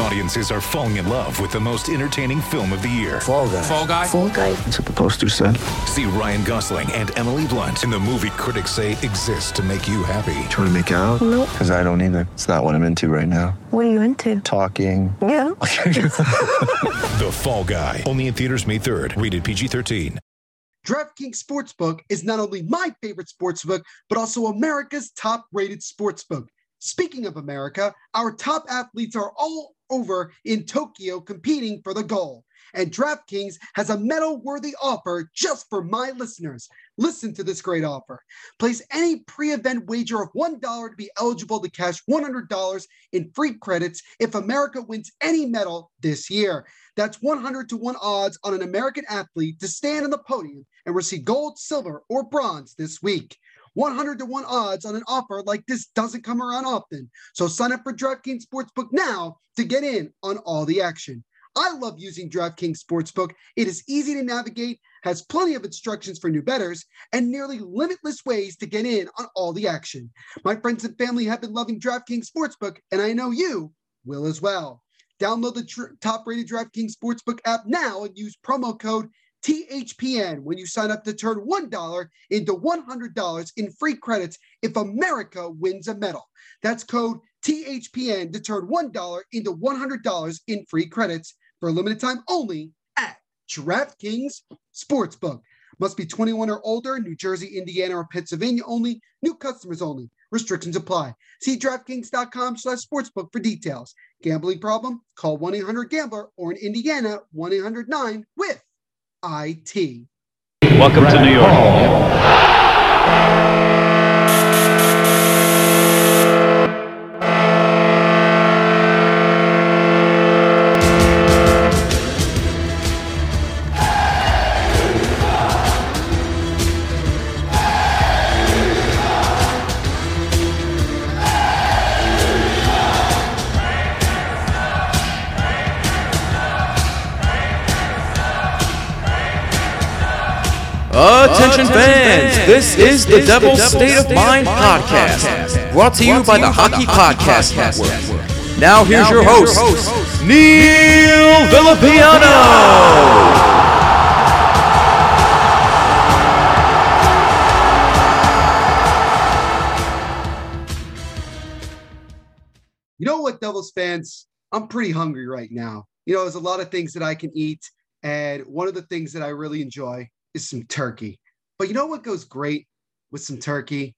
Audiences are falling in love with the most entertaining film of the year. Fall guy. Fall guy. Fall guy. That's what the poster said. See Ryan Gosling and Emily Blunt in the movie critics say exists to make you happy. Trying to make it out? Nope. Because I don't either. It's not what I'm into right now. What are you into? Talking. Yeah. The Fall Guy. Only in theaters May 3rd. Rated PG-13. DraftKings Sportsbook is not only my favorite sportsbook, but also America's top rated sportsbook. Speaking of America, our top athletes are all over in Tokyo competing for the gold. And DraftKings has a medal worthy offer just for my listeners. Listen to this great offer. Place any pre event wager of $1 to be eligible to cash $100 in free credits if America wins any medal this year. That's 100 to 1 odds on an American athlete to stand on the podium and receive gold, silver, or bronze this week. 100 to 1 odds on an offer like this doesn't come around often. So sign up for DraftKings Sportsbook now to get in on all the action. I love using DraftKings Sportsbook. It is easy to navigate, has plenty of instructions for new bettors, and nearly limitless ways to get in on all the action. My friends and family have been loving DraftKings Sportsbook, and I know you will as well. Download the tr- top rated DraftKings Sportsbook app now and use promo code THPN when you sign up to turn $1 into $100 in free credits if America wins a medal. That's code THPN to turn $1 into $100 in free credits for a limited time only at DraftKings Sportsbook. Must be 21 or older, New Jersey, Indiana, or Pennsylvania only. New customers only. Restrictions apply. See DraftKings.com slash sportsbook for details. Gambling problem? Call 1-800-GAMBLER or in Indiana, 1-800-9 with IT. Welcome to New York. Oh. This is the Devil's State of Mind podcast, brought to you by the Hockey Podcast Network. Now here's your host, Neil Villapiano. You know what, Devils fans? I'm pretty hungry right now. You know, there's a lot of things that I can eat. And one of the things that I really enjoy is some turkey. But you know what goes great with some turkey?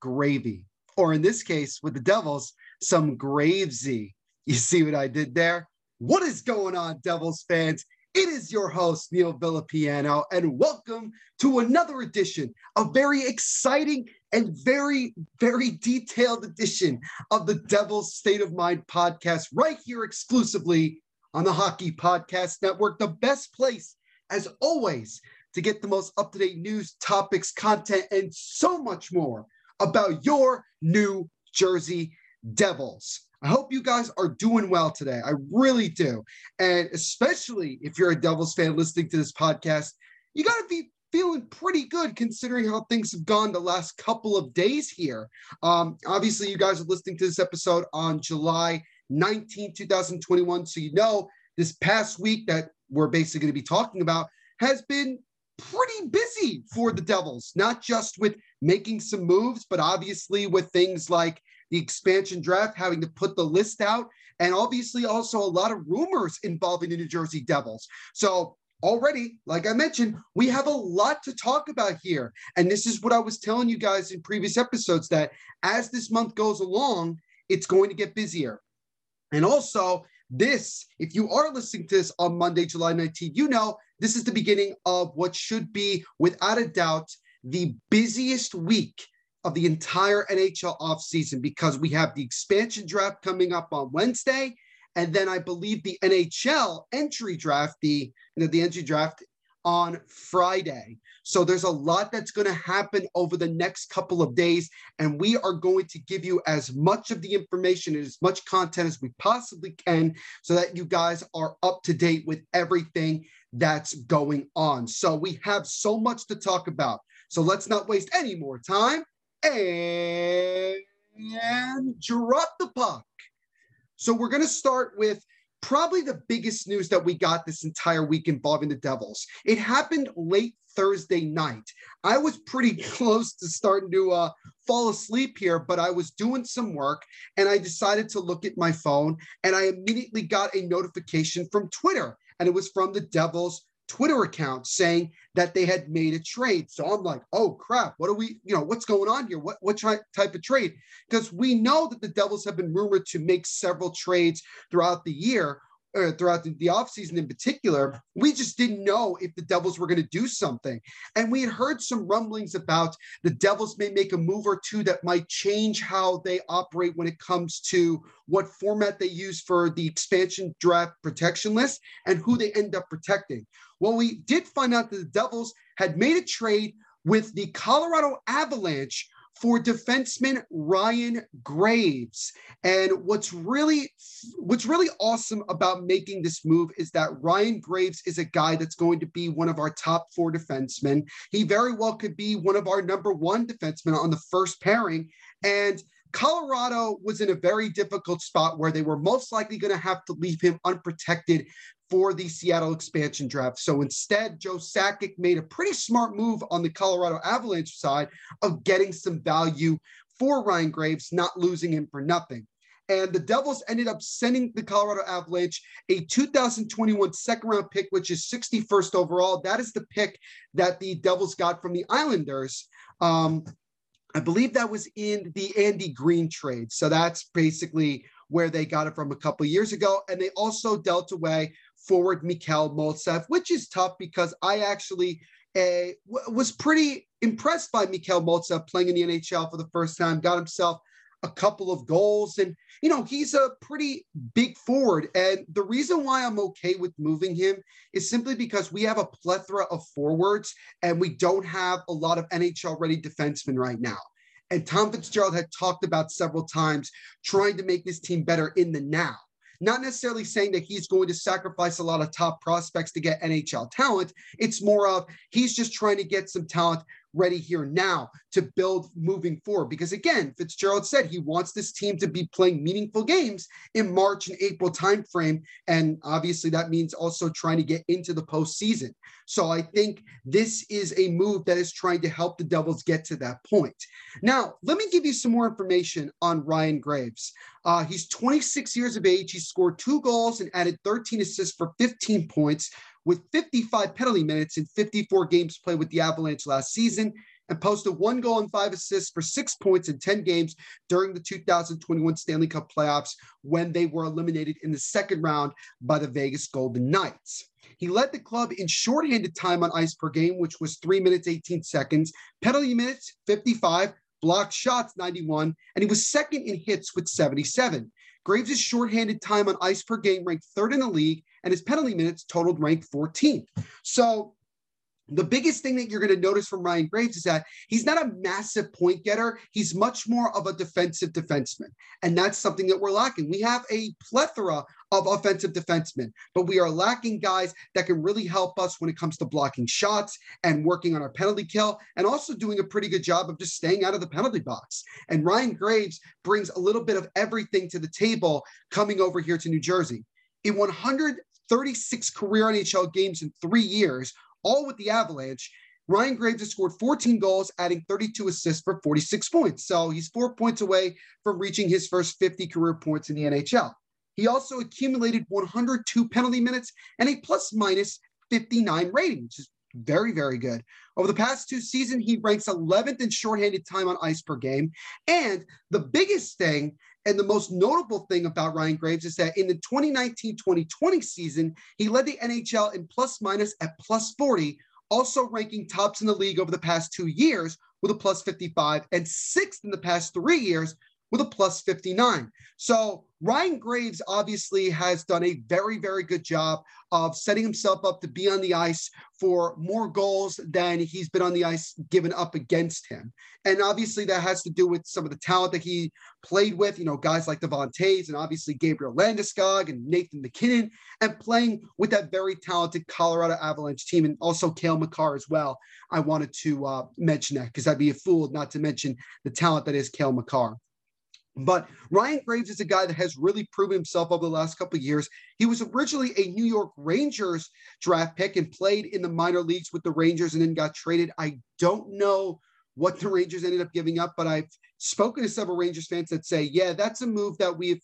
Gravy. Or in this case, with the Devils, some gravesy. You see what I did there? What is going on, Devils fans? It is your host, Neil Villapiano, and welcome to another edition, a very exciting and very, very detailed edition of the Devil's State of Mind podcast, right here exclusively on the Hockey Podcast Network, the best place, as always, to get the most up to date news, topics, content, and so much more about your New Jersey Devils. I hope you guys are doing well today. I really do. And especially if you're a Devils fan listening to this podcast, you got to be feeling pretty good considering how things have gone the last couple of days here. Um, obviously, you guys are listening to this episode on July 19, 2021. So you know this past week that we're basically going to be talking about has been pretty busy for the Devils, not just with making some moves, but obviously with things like the expansion draft, having to put the list out, and obviously also a lot of rumors involving the New Jersey Devils. So already, like I mentioned, we have a lot to talk about here. And this is what I was telling you guys in previous episodes that as this month goes along, it's going to get busier. And also, this, if you are listening to this on Monday, July 19th, you know this is the beginning of what should be, without a doubt, the busiest week of the entire NHL offseason because we have the expansion draft coming up on Wednesday. And then I believe the NHL entry draft, the you know, the entry draft on Friday. So there's a lot that's going to happen over the next couple of days. And we are going to give you as much of the information and as much content as we possibly can so that you guys are up to date with everything that's going on. So we have so much to talk about. So let's not waste any more time and, drop the puck. So we're going to start with probably the biggest news that we got this entire week involving the Devils. It happened late Thursday night. I was pretty close to starting to uh, fall asleep here, but I was doing some work and I decided to look at my phone and I immediately got a notification from Twitter and it was from the Devils Twitter account saying that they had made a trade. So I'm like, oh crap, what are we, you know, what's going on here? What what type of trade? Because we know that the Devils have been rumored to make several trades throughout the year or throughout the, the offseason in particular, we just didn't know if the Devils were going to do something. And we had heard some rumblings about the Devils may make a move or two that might change how they operate when it comes to what format they use for the expansion draft protection list and who they end up protecting. Well, we did find out that the Devils had made a trade with the Colorado Avalanche for defenseman Ryan Graves. And what's really what's really awesome about making this move is that Ryan Graves is a guy that's going to be one of our top four defensemen. He very well could be one of our number one defensemen on the first pairing. And Colorado was in a very difficult spot where they were most likely going to have to leave him unprotected for the Seattle expansion draft. So instead, Joe Sakic made a pretty smart move on the Colorado Avalanche side of getting some value for Ryan Graves, not losing him for nothing. And the Devils ended up sending the Colorado Avalanche a 2021 second round pick, which is 61st overall. That is the pick that the Devils got from the Islanders. Um, I believe that was in the Andy Greene trade. So that's basically where they got it from a couple years ago. And they also dealt away forward Mikhail Maltsev, which is tough because I actually uh, was pretty impressed by Mikhail Maltsev playing in the NHL for the first time, got himself a couple of goals. And, you know, he's a pretty big forward. And the reason why I'm okay with moving him is simply because we have a plethora of forwards and we don't have a lot of NHL ready defensemen right now. And Tom Fitzgerald had talked about several times trying to make this team better in the now. Not necessarily saying that he's going to sacrifice a lot of top prospects to get NHL talent. It's more of he's just trying to get some talent ready here now to build moving forward. Because again, Fitzgerald said he wants this team to be playing meaningful games in March and April timeframe. And obviously that means also trying to get into the postseason. So I think this is a move that is trying to help the Devils get to that point. Now, let me give you some more information on Ryan Graves. Uh, he's 26 years of age. He scored two goals and added 13 assists for 15 points with 55 penalty minutes in 54 games played with the Avalanche last season and posted one goal and five assists for six points in 10 games during the 2021 Stanley Cup playoffs when they were eliminated in the second round by the Vegas Golden Knights. He led the club in shorthanded time on ice per game, which was three minutes, 18 seconds, penalty minutes, 55, blocked shots, 91, and he was second in hits with 77. Graves' shorthanded time on ice per game ranked third in the league, and his penalty minutes totaled ranked 14th. So the biggest thing that you're going to notice from Ryan Graves is that he's not a massive point getter. He's much more of a defensive defenseman. And that's something that we're lacking. We have a plethora of offensive defensemen, but we are lacking guys that can really help us when it comes to blocking shots and working on our penalty kill and also doing a pretty good job of just staying out of the penalty box. And Ryan Graves brings a little bit of everything to the table coming over here to New Jersey. In 100 36 career NHL games in three years, all with the Avalanche. Ryan Graves has scored 14 goals, adding 32 assists for 46 points. So he's four points away from reaching his first 50 career points in the NHL. He also accumulated 102 penalty minutes and a plus minus 59 rating, which is very, very good. Over the past two seasons, he ranks 11th in shorthanded time on ice per game. And the biggest thing and the most notable thing about Ryan Graves is that in the 2019 2020 season, he led the NHL in plus minus at plus 40, also ranking tops in the league over the past two years with a plus 55 and sixth in the past three years with a plus 59. So Ryan Graves obviously has done a very, very good job of setting himself up to be on the ice for more goals than he's been on the ice given up against him. And obviously that has to do with some of the talent that he played with, you know, guys like Devon Toews and obviously Gabriel Landeskog and Nathan MacKinnon, and playing with that very talented Colorado Avalanche team and also Cale Makar as well. I wanted to uh, mention that because I'd be a fool not to mention the talent that is Cale Makar. But Ryan Graves is a guy that has really proven himself over the last couple of years. He was originally a New York Rangers draft pick and played in the minor leagues with the Rangers and then got traded. I don't know what the Rangers ended up giving up, but I've spoken to several Rangers fans that say, yeah, that's a move that we've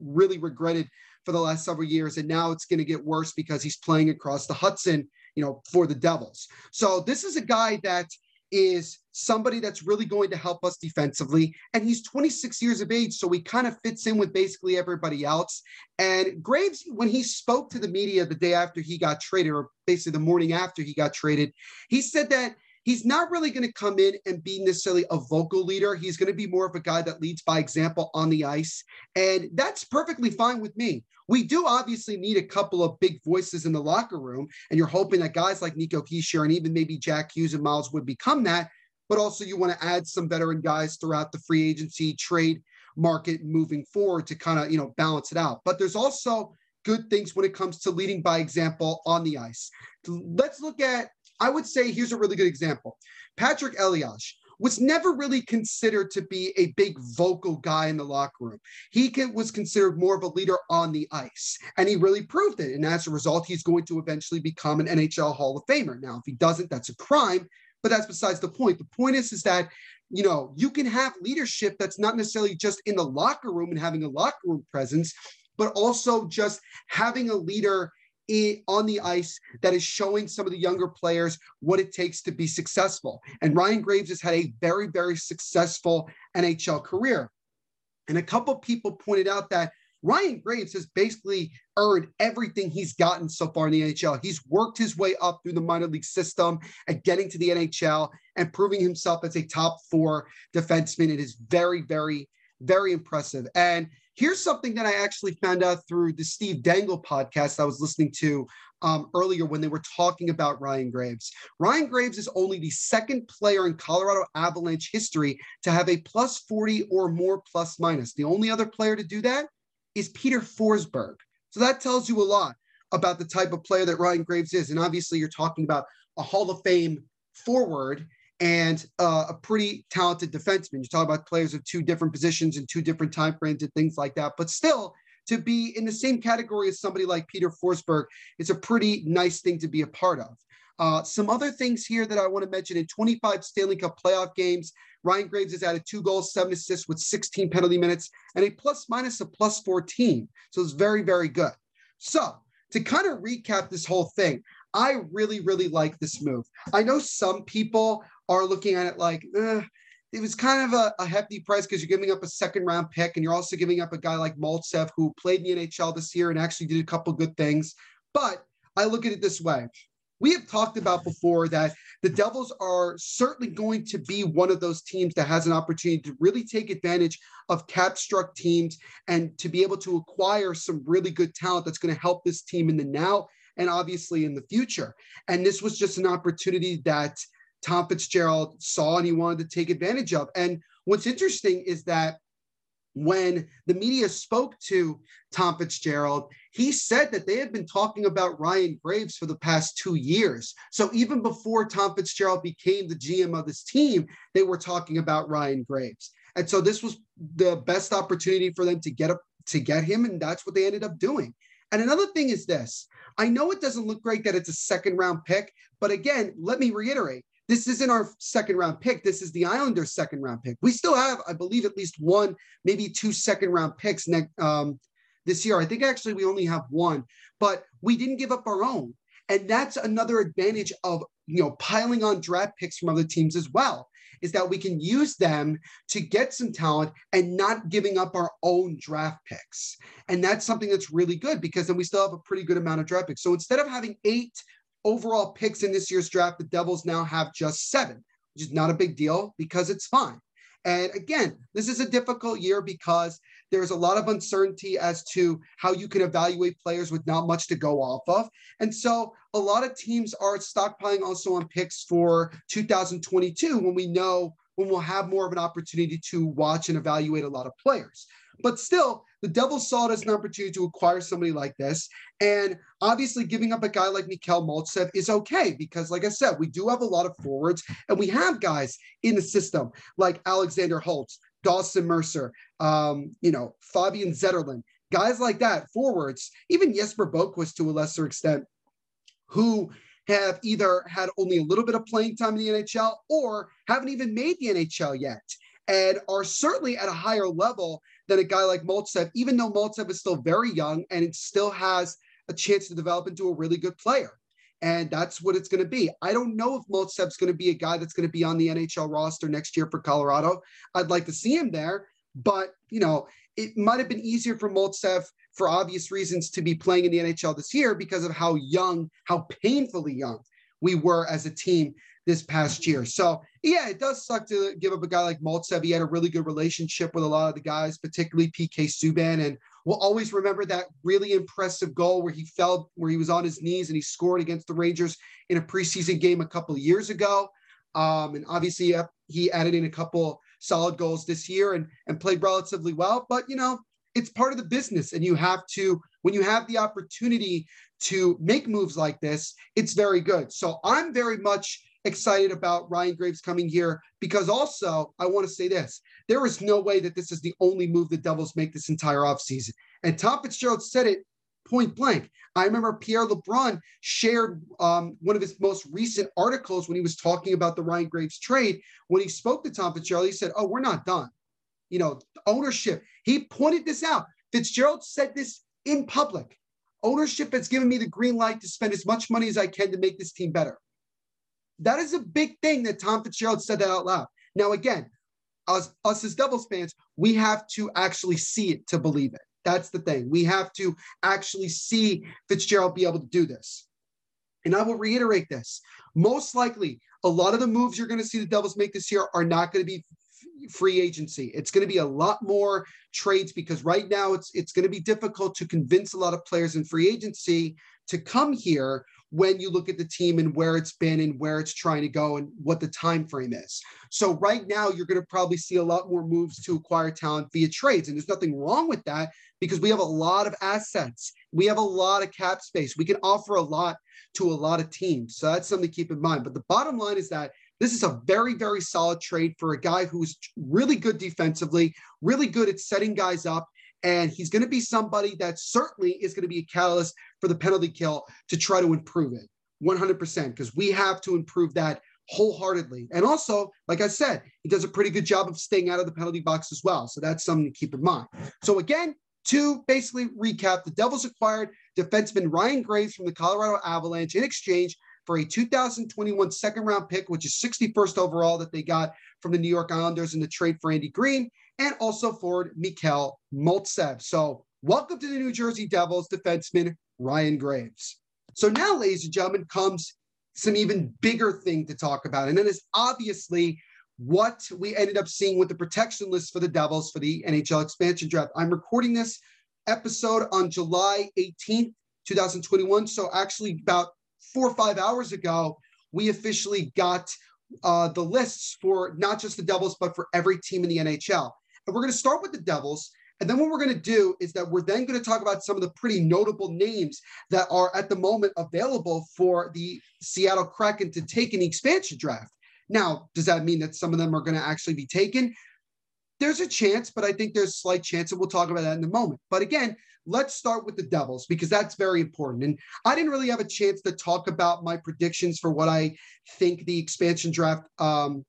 really regretted for the last several years. And now it's going to get worse because he's playing across the Hudson, you know, for the Devils. So this is a guy that is somebody that's really going to help us defensively. And he's 26 years of age, so he kind of fits in with basically everybody else. And Graves, when he spoke to the media the day after he got traded, or basically the morning after he got traded, he said that he's not really going to come in and be necessarily a vocal leader. He's going to be more of a guy that leads by example on the ice. And that's perfectly fine with me. We do obviously need a couple of big voices in the locker room. And you're hoping that guys like Nico Hischier and even maybe Jack Hughes and Miles would become that. But also, you want to add some veteran guys throughout the free agency trade market moving forward to kind of, you know, balance it out. But there's also good things when it comes to leading by example on the ice. Let's look at I would say here's a really good example. Patrick Elias was never really considered to be a big vocal guy in the locker room. He can, was considered more of a leader on the ice, and he really proved it. And as a result, he's going to eventually become an NHL Hall of Famer. Now, if he doesn't, that's a crime, but that's besides the point. The point is, is that you know you can have leadership that's not necessarily just in the locker room and having a locker room presence, but also just having a leader on the ice that is showing some of the younger players what it takes to be successful. And Ryan Graves has had a very, very successful NHL career. And a couple people pointed out that Ryan Graves has basically earned everything he's gotten so far in the NHL. He's worked his way up through the minor league system and getting to the NHL and proving himself as a top four defenseman. It is very, very, very impressive. And Here's something that I actually found out through the Steve Dangle podcast I was listening to um, earlier when they were talking about Ryan Graves. Ryan Graves is only the second player in Colorado Avalanche history to have a plus 40 or more plus minus. The only other player to do that is Peter Forsberg. So that tells you a lot about the type of player that Ryan Graves is. And obviously, you're talking about a Hall of Fame forward and uh, a pretty talented defenseman. You talk about players of two different positions and two different time frames and things like that. But still, to be in the same category as somebody like Peter Forsberg is a pretty nice thing to be a part of. Uh, some other things here that I want to mention in 25 Stanley Cup playoff games, Ryan Graves has added two goals, seven assists with 16 penalty minutes, and a plus minus of plus 14. So it's very, very good. So to kind of recap this whole thing, I really, really like this move. I know some people are looking at it like, eh, it was kind of a, a hefty price because you're giving up a second round pick and you're also giving up a guy like Maltsev who played in the NHL this year and actually did a couple good things. But I look at it this way. We have talked about before that the Devils are certainly going to be one of those teams that has an opportunity to really take advantage of cap struck teams and to be able to acquire some really good talent that's going to help this team in the now and obviously in the future. And this was just an opportunity that Tom Fitzgerald saw and he wanted to take advantage of. And what's interesting is that when the media spoke to Tom Fitzgerald, he said that they had been talking about Ryan Graves for the past two years. So even before Tom Fitzgerald became the GM of this team, they were talking about Ryan Graves. And so this was the best opportunity for them to get up to get him, and that's what they ended up doing. And another thing is this: I know it doesn't look great that it's a second round pick, but again, let me reiterate this isn't our second round pick. This is the Islanders' second round pick. We still have, I believe, at least one, maybe two second round picks next um, this year. I think actually we only have one, but we didn't give up our own, and that's another advantage of you know piling on draft picks from other teams as well. Is that we can use them to get some talent and not giving up our own draft picks. And that's something that's really good because then we still have a pretty good amount of draft picks. So instead of having eight overall picks in this year's draft, the Devils now have just seven, which is not a big deal because it's fine. And again, this is a difficult year because there's a lot of uncertainty as to how you can evaluate players with not much to go off of. And so a lot of teams are stockpiling also on picks for 2022 when we know when we'll have more of an opportunity to watch and evaluate a lot of players. But still, the devil saw it as an opportunity to acquire somebody like this. And obviously, giving up a guy like Mikhail Maltsev is okay because, like I said, we do have a lot of forwards and we have guys in the system like Alexander Holtz, Dawson Mercer, um, you know, Fabian Zetterlund, guys like that, forwards, even Jesper Boqvist to a lesser extent, who have either had only a little bit of playing time in the NHL or haven't even made the NHL yet and are certainly at a higher level than a guy like Maltsev, even though Maltsev is still very young and it still has a chance to develop into a really good player. And that's what it's going to be. I don't know if Maltsev's going to be a guy that's going to be on the NHL roster next year for Colorado. I'd like to see him there, but you know, it might have been easier for Maltsev for obvious reasons to be playing in the NHL this year because of how young, how painfully young we were as a team this past year. So yeah, it does suck to give up a guy like Maltsev. He had a really good relationship with a lot of the guys, particularly PK Subban. And we'll always remember that really impressive goal where he fell, where he was on his knees and he scored against the Rangers in a preseason game a couple years ago. Um, and obviously he added in a couple solid goals this year and, and played relatively well. But, you know, it's part of the business. And you have to, when you have the opportunity to make moves like this, it's very good. So I'm very much excited about Ryan Graves coming here because also I want to say this there is no way that this is the only move the Devils make this entire offseason. And Tom Fitzgerald said it point blank. I remember Pierre LeBrun shared um, one of his most recent articles when he was talking about the Ryan Graves trade. When he spoke to Tom Fitzgerald, he said, Oh, we're not done. You know, ownership. He pointed this out. Fitzgerald said this in public. Ownership has given me the green light to spend as much money as I can to make this team better. That is a big thing that Tom Fitzgerald said that out loud. Now, again, us, us as Devils fans, we have to actually see it to believe it. That's the thing. We have to actually see Fitzgerald be able to do this. And I will reiterate this. Most likely, a lot of the moves you're going to see the Devils make this year are not going to be free agency. It's going to be a lot more trades because right now it's it's going to be difficult to convince a lot of players in free agency to come here when you look at the team and where it's been and where it's trying to go and what the time frame is. So right now you're going to probably see a lot more moves to acquire talent via trades and there's nothing wrong with that because we have a lot of assets. We have a lot of cap space. We can offer a lot to a lot of teams. So that's something to keep in mind. But the bottom line is that this is a very, very solid trade for a guy who's really good defensively, really good at setting guys up, and he's going to be somebody that certainly is going to be a catalyst for the penalty kill to try to improve it 100% because we have to improve that wholeheartedly. And also, like I said, he does a pretty good job of staying out of the penalty box as well. So that's something to keep in mind. So again, to basically recap, the Devils acquired defenseman Ryan Graves from the Colorado Avalanche in exchange for a 2021 second round pick, which is 61st overall that they got from the New York Islanders in the trade for Andy Greene and also forward Mikhail Maltsev. So, welcome to the New Jersey Devils defenseman Ryan Graves. So, now, ladies and gentlemen, comes some even bigger thing to talk about. And that is obviously what we ended up seeing with the protection list for the Devils for the NHL expansion draft. I'm recording this episode on July 18th, 2021. So, actually, about four or five hours ago, we officially got uh, the lists for not just the Devils, but for every team in the NHL. And we're going to start with the Devils. And then what we're going to do is that we're then going to talk about some of the pretty notable names that are at the moment available for the Seattle Kraken to take in the expansion draft. Now, does that mean that some of them are going to actually be taken? There's a chance, but I think there's a slight chance, and we'll talk about that in a moment. But again, let's start with the Devils because that's very important. And I didn't really have a chance to talk about my predictions for what I think the expansion draft um,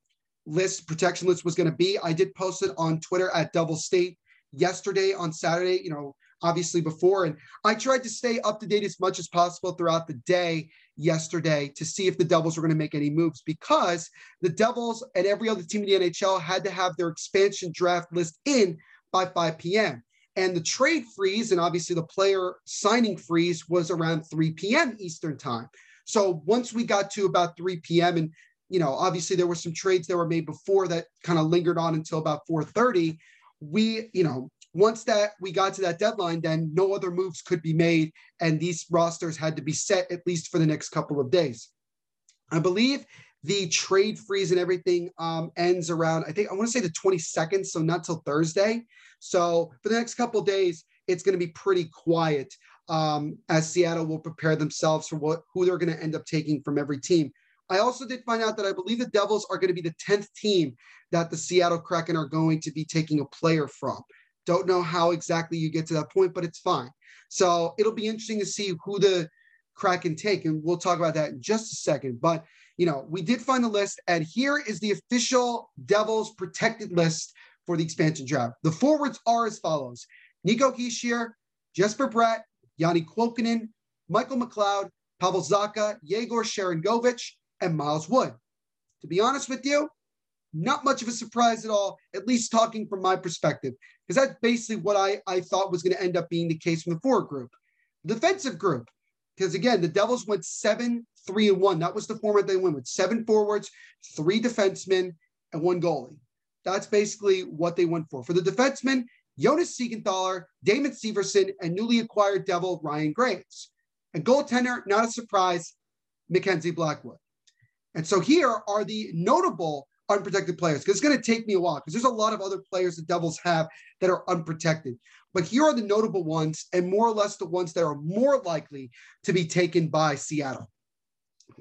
list, protection list was going to be. I did post it on Twitter at Devil State yesterday on Saturday, you know, obviously before. And I tried to stay up to date as much as possible throughout the day yesterday to see if the Devils were going to make any moves because the Devils and every other team in the NHL had to have their expansion draft list in by 5 p.m. And the trade freeze and obviously the player signing freeze was around 3 p.m. Eastern time. So once we got to about 3 p.m. and you know, obviously there were some trades that were made before that kind of lingered on until about 4:30. We, you know, once that we got to that deadline, then no other moves could be made, and these rosters had to be set at least for the next couple of days. I believe the trade freeze and everything um, ends around, I think I want to say the 22nd, so not till Thursday. So for the next couple days, it's going to be pretty quiet um, as Seattle will prepare themselves for what who they're going to end up taking from every team. I also did find out that I believe the Devils are going to be the 10th team that the Seattle Kraken are going to be taking a player from. Don't know how exactly you get to that point, but it's fine. So it'll be interesting to see who the Kraken take, and we'll talk about that in just a second. But you know, we did find the list, and here is the official Devils protected list for the expansion draft. The forwards are as follows: Nico Hischier, Jesper Bratt, Janne Kuokkanen, Michael McLeod, Pavel Zacha, Yegor Sharangovich, and Miles Wood. To be honest with you, not much of a surprise at all, at least talking from my perspective, because that's basically what I, I thought was going to end up being the case from the forward group. Defensive group, because again, the Devils went seven, three, and one. That was the format they went with seven forwards, three defensemen, and one goalie. That's basically what they went for. For the defensemen, Jonas Siegenthaler, Damon Severson, and newly acquired Devil Ryan Graves. And goaltender, not a surprise, Mackenzie Blackwood. And so here are the notable unprotected players because it's going to take me a while because there's a lot of other players the Devils have that are unprotected. But here are the notable ones and more or less the ones that are more likely to be taken by Seattle.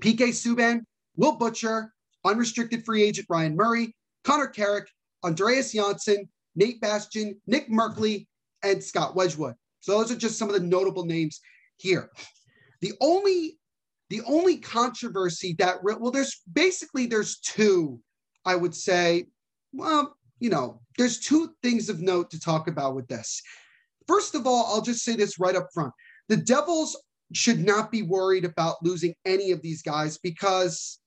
PK Subban, Will Butcher, unrestricted free agent Ryan Murray, Connor Carrick, Andreas Johnsson, Nate Bastian, Nick Merkley, and Scott Wedgewood. So those are just some of the notable names here. The only the only controversy that well there's basically there's two I would say well you know there's two things of note to talk about with this. First of all, I'll just say this right up front. The Devils should not be worried about losing any of these guys because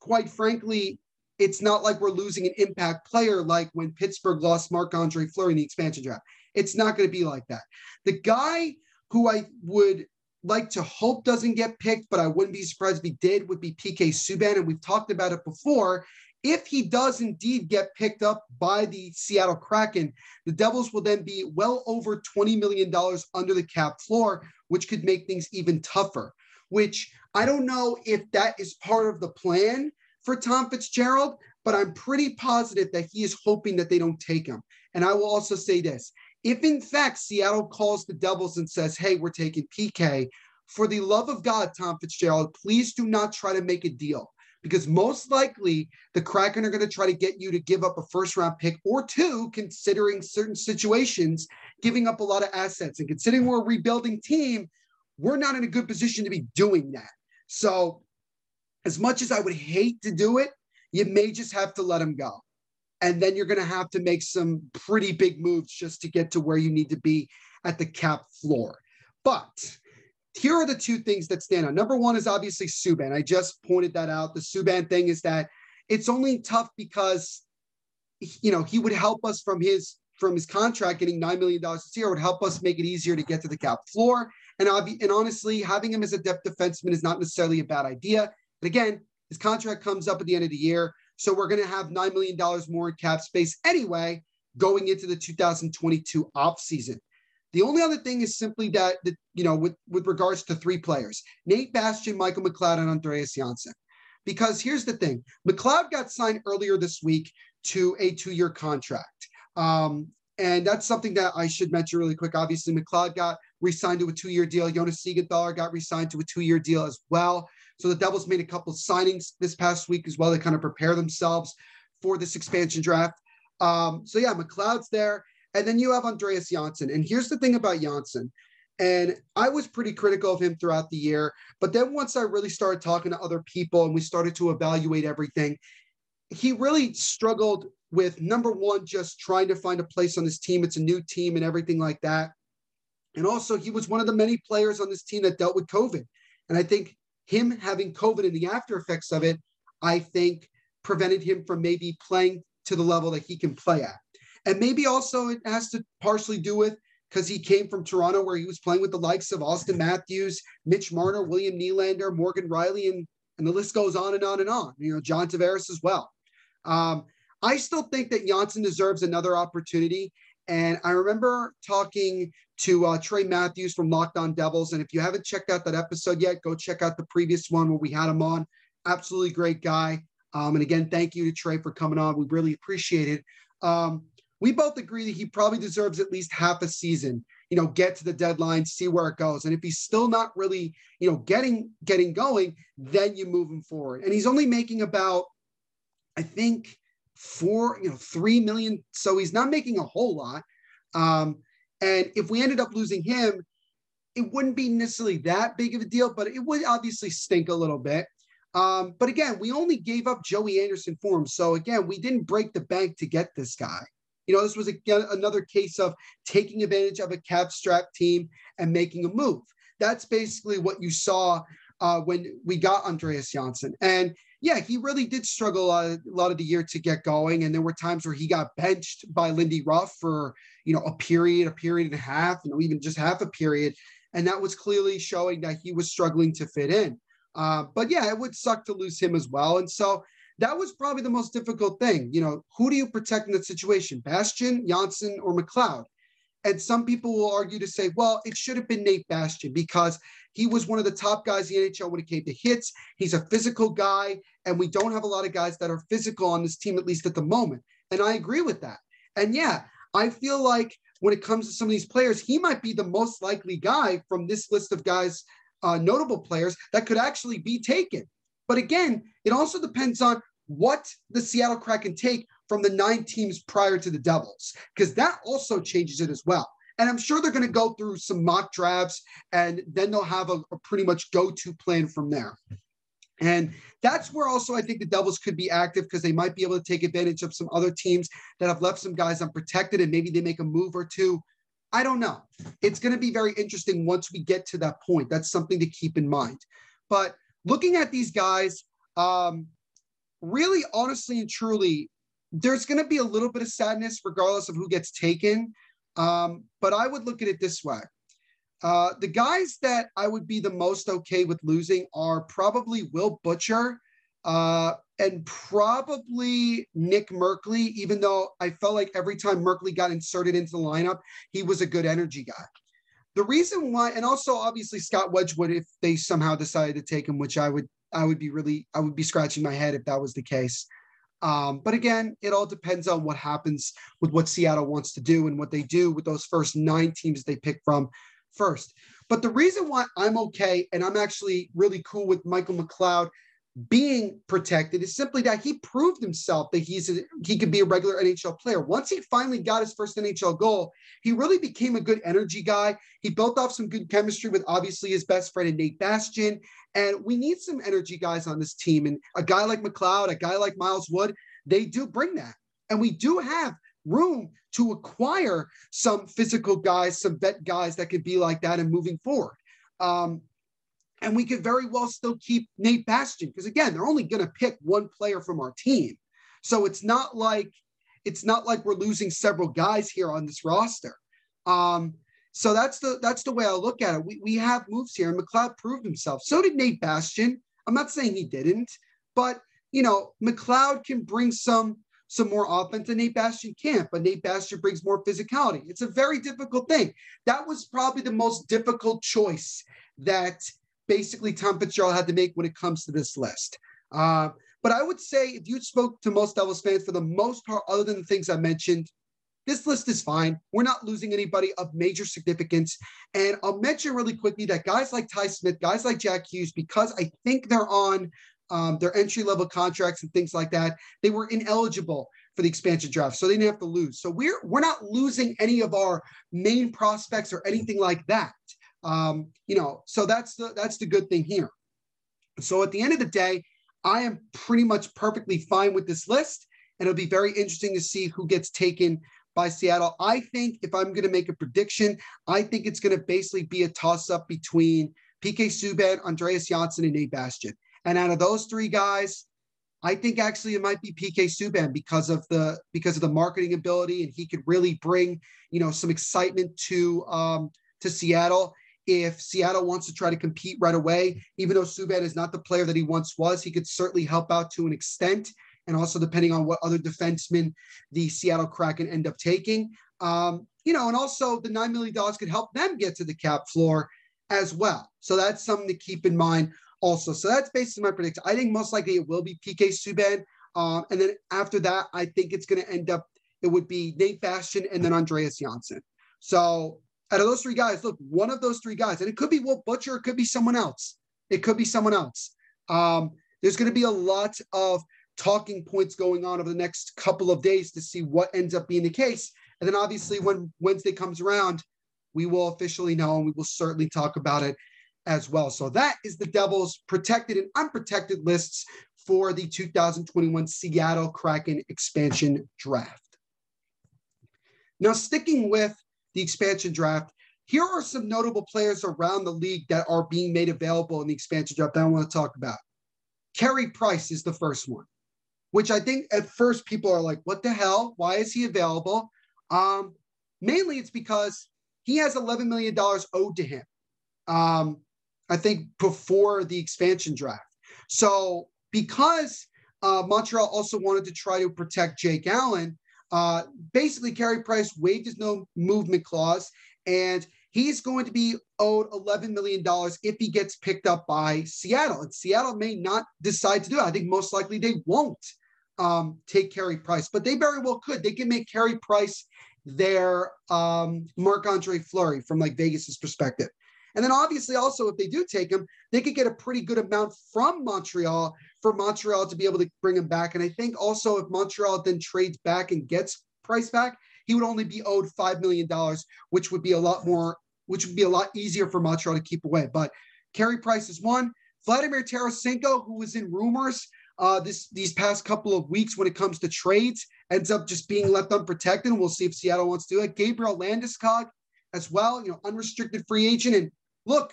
quite frankly it's not like we're losing an impact player like when Pittsburgh lost Marc Andre Fleury in the expansion draft. It's not going to be like that. The guy who I would like to hope doesn't get picked, but I wouldn't be surprised if he did, would be PK Subban. And we've talked about it before. If he does indeed get picked up by the Seattle Kraken, the Devils will then be well over $20 million under the cap floor, which could make things even tougher. Which I don't know if that is part of the plan for Tom Fitzgerald, but I'm pretty positive that he is hoping that they don't take him. And I will also say this if in fact Seattle calls the Devils and says, hey, we're taking PK, for the love of God, Tom Fitzgerald, please do not try to make a deal because most likely the Kraken are going to try to get you to give up a first round pick or two, considering certain situations, giving up a lot of assets. And considering we're a rebuilding team, we're not in a good position to be doing that. So as much as I would hate to do it, you may just have to let him go. And then you're going to have to make some pretty big moves just to get to where you need to be at the cap floor. But here are the two things that stand out. Number one is obviously Subban. I just pointed that out. The Subban thing is that it's only tough because you know he would help us from his from his contract getting nine million dollars a year would help us make it easier to get to the cap floor. And, and honestly, having him as a depth defenseman is not necessarily a bad idea. But again, his contract comes up at the end of the year. So we're going to have $9 million more in cap space anyway going into the 2022 off season. The only other thing is simply that, that you know, with, with regards to three players, Nate Bastian, Michael McLeod, and Andreas Johnsson. Because here's the thing McLeod got signed earlier this week to a two year contract. Um, and that's something that I should mention really quick. Obviously, McLeod got re signed to a two year deal. Jonas Siegenthaler got re signed to a two year deal as well. So the Devils made a couple of signings this past week as well to kind of prepare themselves for this expansion draft. Um, so yeah, McLeod's there. And then you have Andreas Johnsson. And here's the thing about Johnsson. And I was pretty critical of him throughout the year. But then once I really started talking to other people and we started to evaluate everything, he really struggled with number one, just trying to find a place on this team. It's a new team and everything like that. And also, he was one of the many players on this team that dealt with COVID. And I think him having COVID and the after effects of it, I think prevented him from maybe playing to the level that he can play at. And maybe also it has to partially do with because he came from Toronto where he was playing with the likes of Auston Matthews, Mitch Marner, William Nylander, Morgan Rielly, and and the list goes on and on and on. You know, John Tavares as well. Um, I still think that Johnsson deserves another opportunity. And I remember talking to uh, Trey Matthews from Locked On Devils. And if you haven't checked out that episode yet, go check out the previous one where we had him on. Absolutely great guy. Um, and again, thank you to Trey for coming on. We really appreciate it. Um, we both agree that he probably deserves at least half a season you know get to the deadline see where it goes and if he's still not really you know getting getting going then you move him forward and he's only making about i think four you know three million so he's not making a whole lot um and if we ended up losing him it wouldn't be necessarily that big of a deal but it would obviously stink a little bit um, but again, we only gave up Joey Anderson for him. So again, we didn't break the bank to get this guy. You know, this was again another case of taking advantage of a cap strap team and making a move. That's basically what you saw uh, when we got Andreas Johnsson. And yeah, he really did struggle a, lot of the year to get going. And there were times where he got benched by Lindy Ruff for, you know, a period, a period and a half, you know, even just half a period. And that was clearly showing that he was struggling to fit in. Uh, but yeah, it would suck to lose him as well. And so that was probably the most difficult thing. You know, who do you protect in that situation, Bastian, Johnsson, or McLeod? And some people will argue to say, well, it should have been Nate Bastian because he was one of the top guys in the NHL when it came to hits. He's a physical guy, and we don't have a lot of guys that are physical on this team, at least at the moment. And I agree with that. And yeah, I feel like when it comes to some of these players, he might be the most likely guy from this list of guys, uh, notable players, that could actually be taken. But again, it also depends on what the Seattle Kraken take from the nine teams prior to the Devils, because that also changes it as well. And I'm sure they're going to go through some mock drafts and then they'll have a, a pretty much go to plan from there. And that's where also I think the Devils could be active because they might be able to take advantage of some other teams that have left some guys unprotected and maybe they make a move or two. I don't know. It's going to be very interesting once we get to that point. That's something to keep in mind. But looking at these guys, um, really, honestly and truly, there's going to be a little bit of sadness regardless of who gets taken. Um, but I would look at it this way. Uh, the guys that I would be the most okay with losing are probably Will Butcher uh, and probably Nick Merkley, even though I felt like every time Merkley got inserted into the lineup, he was a good energy guy. The reason why, and also obviously Scott Wedgewood, if they somehow decided to take him, which I would I would be really, I would be scratching my head if that was the case. Um, but again, it all depends on what happens with what Seattle wants to do and what they do with those first nine teams they pick from first. But the reason why I'm okay and I'm actually really cool with Michael McLeod being protected is simply that he proved himself that he's a, he could be a regular NHL player. Once he finally got his first NHL goal, he really became a good energy guy. He built off some good chemistry with obviously his best friend and Nate Bastian. And we need some energy guys on this team. And a guy like McLeod, a guy like Miles Wood, they do bring that. And we do have room to acquire some physical guys, some vet guys that could be like that and moving forward. Um, and we could very well still keep Nate Bastian because again, they're only going to pick one player from our team. So it's not like it's not like we're losing several guys here on this roster. Um, so that's the that's the way I look at it. We, we have moves here, and McLeod proved himself. So did Nate Bastian. I'm not saying he didn't, but you know, McLeod can bring some some more offense than Nate Bastian can't, but Nate Bastian brings more physicality. It's a very difficult thing. That was probably the most difficult choice that basically Tom Fitzgerald had to make when it comes to this list. Uh, but I would say if you spoke to most Devils fans, for the most part, other than the things I mentioned, this list is fine. We're not losing anybody of major significance. And I'll mention really quickly that guys like Ty Smith, guys like Jack Hughes, because I think they're on um, their entry level contracts and things like that, they were ineligible for the expansion draft, so they didn't have to lose. So we're we're not losing any of our main prospects or anything like that. Um, you know, so that's the that's the good thing here. So at the end of the day, I am pretty much perfectly fine with this list, and it'll be very interesting to see who gets taken by Seattle. I think if I'm going to make a prediction, I think it's going to basically be a toss up between PK Subban, Andreas Johnsson, and Nate Bastian. And out of those three guys, I think actually it might be PK Subban because of the because of the marketing ability, and he could really bring you know some excitement to um, to Seattle. If Seattle wants to try to compete right away, even though Subban is not the player that he once was, he could certainly help out to an extent. And also depending on what other defensemen the Seattle Kraken end up taking. Um, you know, and also the $9 million could help them get to the cap floor as well. So that's something to keep in mind also. So that's basically my prediction. I think most likely it will be PK Subban. Um, and then after that, I think it's going to end up, it would be Nate Bastian and then Andreas Johnsson. So out of those three guys, look, one of those three guys, and it could be Will Butcher, it could be someone else. It could be someone else. Um, there's going to be a lot of talking points going on over the next couple of days to see what ends up being the case. And then obviously, when Wednesday comes around, we will officially know and we will certainly talk about it as well. So that is the Devils' protected and unprotected lists for the 2021 Seattle Kraken expansion draft. Now, sticking with the expansion draft, here are some notable players around the league that are being made available in the expansion draft that I want to talk about. Carey Price is the first one, which I think at first people are like, what the hell? Why is he available? Um, mainly it's because he has $11 million owed to him. Um, I think before the expansion draft. So because uh, Montreal also wanted to try to protect Jake Allen, uh, basically Carey Price waived his no movement clause, and he's going to be owed $11 million if he gets picked up by Seattle. And Seattle may not decide to do it. I think most likely they won't um, take Carey Price, but they very well could. They can make Carey Price their um, Marc Andre Fleury from like Vegas's perspective. And then obviously also if they do take him, they could get a pretty good amount from Montreal for Montreal to be able to bring him back. And I think also if Montreal then trades back and gets Price back, he would only be owed $5 million, which would be a lot more, which would be a lot easier for Montreal to keep away. But Carey Price is one. Vladimir Tarasenko, who was in rumors uh, this these past couple of weeks when it comes to trades, ends up just being left unprotected. And we'll see if Seattle wants to do it. Gabriel Landeskog as well, you know, unrestricted free agent. And look,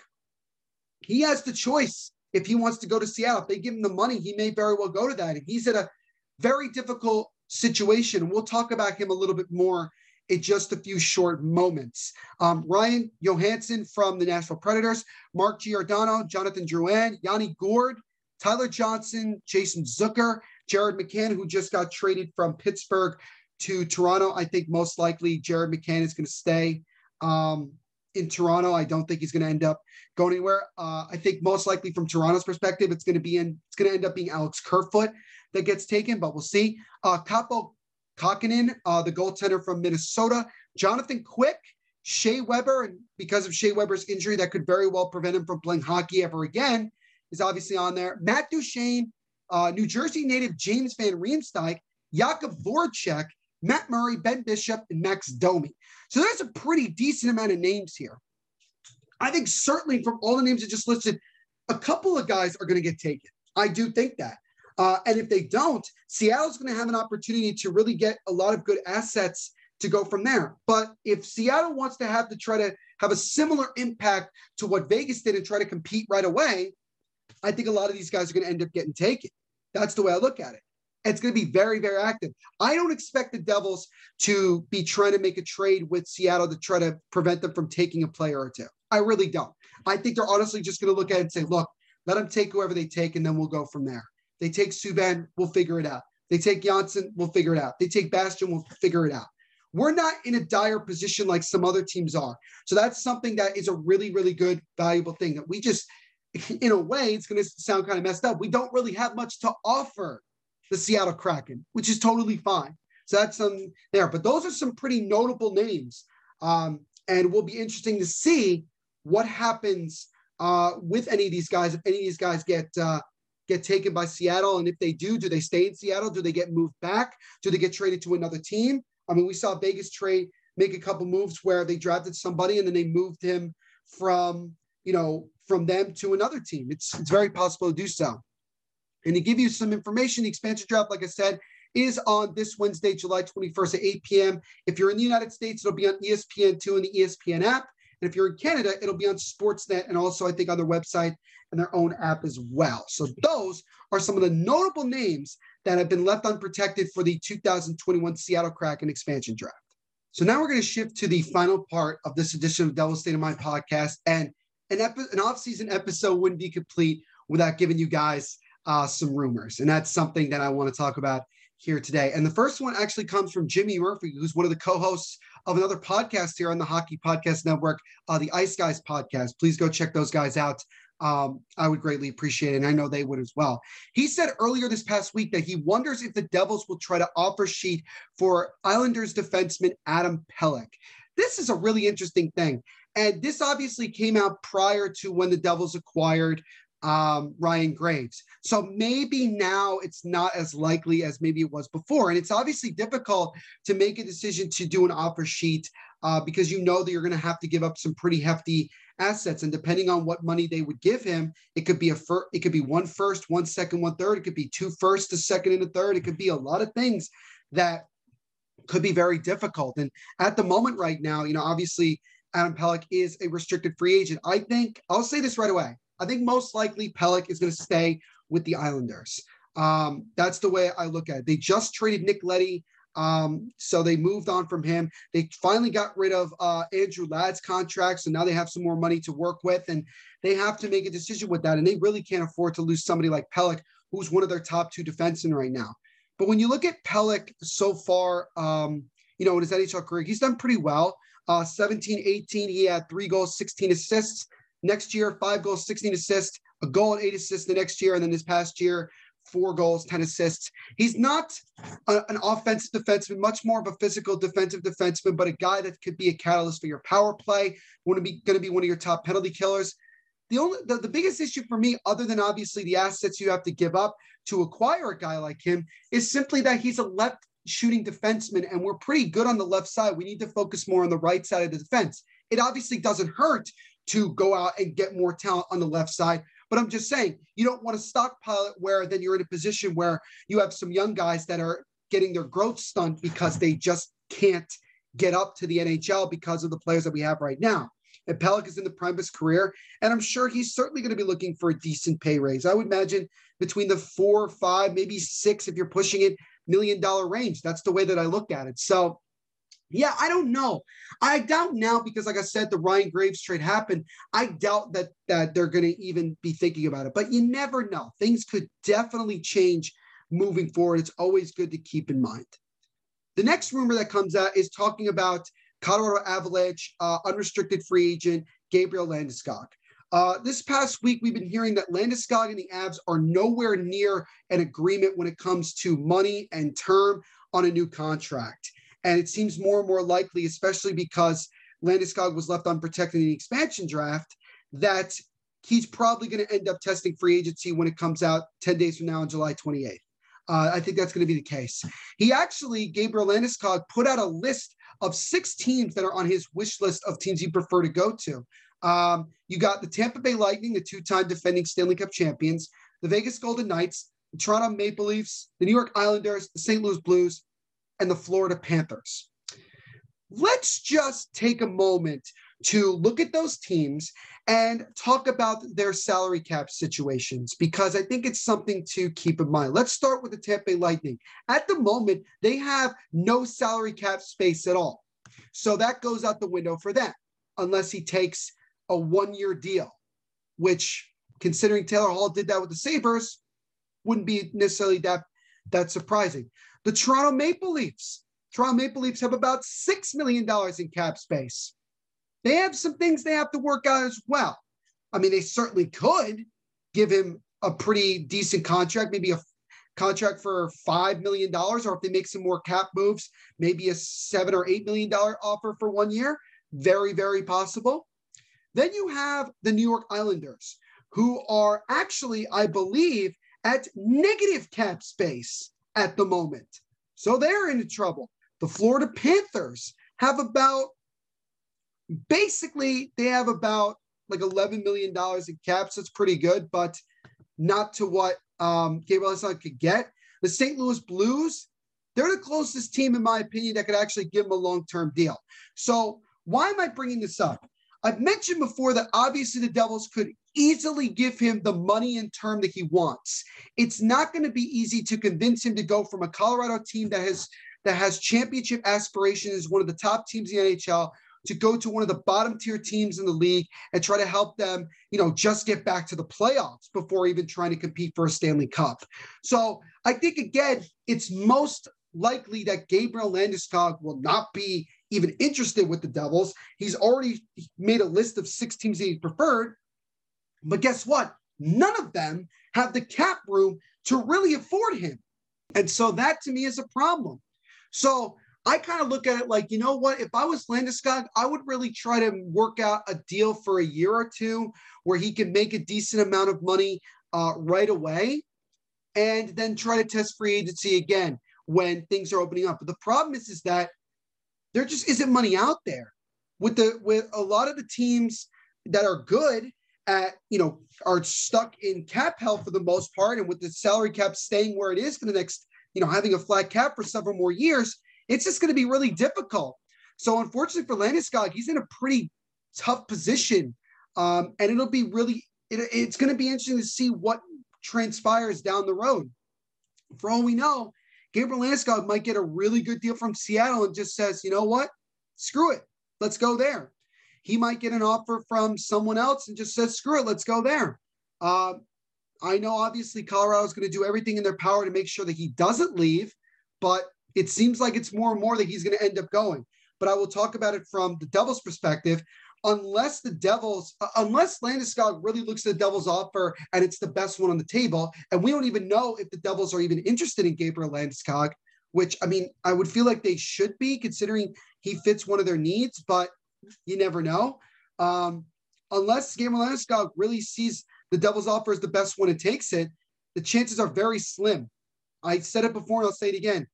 he has the choice if he wants to go to Seattle. If they give him the money, he may very well go to that. And he's at a very difficult situation. We'll talk about him a little bit more in just a few short moments. Um, Ryan Johansen from the Nashville Predators, Mark Giordano, Jonathan Drouin, Yanni Gourde, Tyler Johnson, Jason Zucker, Jared McCann, who just got traded from Pittsburgh to Toronto. I think most likely Jared McCann is going to stay. Um, in Toronto. I don't think he's going to end up going anywhere. Uh, I think most likely from Toronto's perspective, it's going to be in. It's going to end up being Alex Kerfoot that gets taken, but we'll see. Uh, Kaapo Kähkönen, uh, the goaltender from Minnesota, Jonathan Quick, Shea Weber, and because of Shea Weber's injury, that could very well prevent him from playing hockey ever again, is obviously on there. Matt Duchene, uh, New Jersey native James Van Riemsdyk, Jakub Voracek, Matt Murray, Ben Bishop, and Max Domi. So there's a pretty decent amount of names here. I think certainly from all the names I just listed, a couple of guys are going to get taken. I do think that. Uh, and if they don't, Seattle's going to have an opportunity to really get a lot of good assets to go from there. But if Seattle wants to have to try to have a similar impact to what Vegas did and try to compete right away, I think a lot of these guys are going to end up getting taken. That's the way I look at it. It's going to be very, very active. I don't expect the Devils to be trying to make a trade with Seattle to try to prevent them from taking a player or two. I really don't. I think they're honestly just going to look at it and say, look, let them take whoever they take, and then we'll go from there. They take Subban, we'll figure it out. They take Johnsson, we'll figure it out. They take Bastian, we'll figure it out. We're not in a dire position like some other teams are. So that's something that is a really, really good, valuable thing that we just, in a way, it's going to sound kind of messed up. We don't really have much to offer the Seattle Kraken, which is totally fine. So that's some there. But those are some pretty notable names. Um, and will be interesting to see what happens uh, with any of these guys. If any of these guys get uh, get taken by Seattle, and if they do, do they stay in Seattle? Do they get moved back? Do they get traded to another team? I mean, we saw Vegas trade make a couple moves where they drafted somebody and then they moved him from you know from them to another team. It's it's very possible to do so. And to give you some information, the expansion draft, like I said, is on this Wednesday, July 21st at 8 p.m. If you're in the United States, it'll be on ESPN2 and the ESPN app. And if you're in Canada, it'll be on Sportsnet and also, I think, on their website and their own app as well. So those are some of the notable names that have been left unprotected for the 2021 Seattle Kraken expansion draft. So now we're going to shift to the final part of this edition of Devil State of Mind podcast. And an, epi- an off-season episode wouldn't be complete without giving you guys uh, some rumors. And that's something that I want to talk about here today. And the first one actually comes from Jimmy Murphy, who's one of the co-hosts of another podcast here on the Hockey Podcast Network, uh, the Ice Guys podcast. Please go check those guys out. Um, I would greatly appreciate it, and I know they would as well. He said earlier this past week that he wonders if the Devils will try to offer sheet for Islanders defenseman Adam Pelech. This is a really interesting thing. And this obviously came out prior to when the Devils acquired um, Ryan Graves. So maybe now it's not as likely as maybe it was before. And it's obviously difficult to make a decision to do an offer sheet uh, because you know that you're going to have to give up some pretty hefty assets. And depending on what money they would give him, it could be a first, it could be one first, one second, one third. It could be two first, a second, and a third. It could be a lot of things that could be very difficult. And at the moment, right now, you know, obviously Adam Pelech is a restricted free agent. I think I'll say this right away. I think most likely Pelech is going to stay with the Islanders. Um, that's the way I look at it. They just traded Nick Leddy. um, so they moved on from him. They finally got rid of uh, Andrew Ladd's contract, so now they have some more money to work with, and they have to make a decision with that. And they really can't afford to lose somebody like Pelech, who's one of their top two defensemen right now. But when you look at Pelech so far, um, you know, in his NHL career, he's done pretty well. Uh, 17, 18, he had three goals, 16 assists. Next year, five goals, 16 assists, a goal and eight assists the next year. And then this past year, four goals, 10 assists. He's not a, an offensive defenseman, much more of a physical defensive defenseman, but a guy that could be a catalyst for your power play, want to be going to be one of your top penalty killers. The only the, the biggest issue for me, other than obviously the assets you have to give up to acquire a guy like him, is simply that he's a left shooting defenseman, and we're pretty good on the left side. We need to focus more on the right side of the defense. It obviously doesn't hurt to go out and get more talent on the left side. But I'm just saying, you don't want to stockpile it where then you're in a position where you have some young guys that are getting their growth stunt because they just can't get up to the NHL because of the players that we have right now. And Pelech is in the prime of his career, and I'm sure he's certainly going to be looking for a decent pay raise. I would imagine between the four, five, maybe six, if you're pushing it, million dollar range. That's the way that I look at it. So, yeah, I don't know. I doubt now because, like I said, the Ryan Graves trade happened. I doubt that that they're going to even be thinking about it. But you never know. Things could definitely change moving forward. It's always good to keep in mind. The next rumor that comes out is talking about Colorado Avalanche uh, unrestricted free agent Gabriel Landeskog. Uh, this past week, we've been hearing that Landeskog and the Avs are nowhere near an agreement when it comes to money and term on a new contract. And it seems more and more likely, especially because Landeskog was left unprotected in the expansion draft, that he's probably going to end up testing free agency when it comes out 10 days from now on July 28th. Uh, I think that's going to be the case. He actually, Gabriel Landeskog, put out a list of six teams that are on his wish list of teams he'd prefer to go to. Um, you got the Tampa Bay Lightning, the two-time defending Stanley Cup champions, the Vegas Golden Knights, the Toronto Maple Leafs, the New York Islanders, the St. Louis Blues, and the Florida Panthers. Let's just take a moment to look at those teams and talk about their salary cap situations because I think it's something to keep in mind. Let's start with the Tampa Bay Lightning. At the moment, they have no salary cap space at all. So that goes out the window for them unless he takes a one year deal, which, considering Taylor Hall did that with the Sabres, wouldn't be necessarily that, that surprising. The Toronto Maple Leafs. Toronto Maple Leafs have about $6 million in cap space. They have some things they have to work out as well. I mean, they certainly could give him a pretty decent contract, maybe a contract for $5 million, or if they make some more cap moves, maybe a seven or $8 million offer for one year. Very, very possible. Then you have the New York Islanders, who are actually, I believe, at negative cap space at the moment. So they're into trouble. The Florida Panthers have about, basically, they have about like $11 million in caps. That's pretty good, but not to what um, Gabriel could get. The St. Louis Blues, they're the closest team, in my opinion, that could actually give him a long term deal. So, why am I bringing this up? I've mentioned before that obviously the Devils could easily give him the money and term that he wants. It's not going to be easy to convince him to go from a Colorado team that has that has championship aspirations, one of the top teams in the NHL, to go to one of the bottom tier teams in the league and try to help them, you know, just get back to the playoffs before even trying to compete for a Stanley Cup. So I think again, it's most likely that Gabriel Landeskog will not be even interested with the Devils. He's already made a list of six teams that he preferred. But guess what? None of them have the cap room to really afford him. And so that to me is a problem. So I kind of look at it like, you know what? If I was Landeskog, I would really try to work out a deal for a year or two where he can make a decent amount of money uh, right away and then try to test free agency again when things are opening up. But the problem is, is that there just isn't money out there with the with a lot of the teams that are good at you know are stuck in cap hell for the most part and with the salary cap staying where it is for the next you know having a flat cap for several more years it's just going to be really difficult. So unfortunately for landeskog he's in a pretty tough position um, and it'll be really it, it's going to be interesting to see what transpires down the road. For all we know gabriel landeskog might get a really good deal from seattle and just says you know what? Screw it. Let's go there he might get an offer from someone else and just says, screw it, let's go there. Uh, I know obviously Colorado is going to do everything in their power to make sure that he doesn't leave, but it seems like it's more and more that he's going to end up going. But I will talk about it from the Devils' perspective. Unless the Devils, uh, unless Landeskog really looks at the Devils' offer and it's the best one on the table, and we don't even know if the Devils are even interested in Gabriel Landeskog, which I mean, I would feel like they should be considering he fits one of their needs, but you never know. Um, unless Gabriel Landeskog really sees the Devils offer as the best one and takes it, the chances are very slim. I said it before and I'll say it again.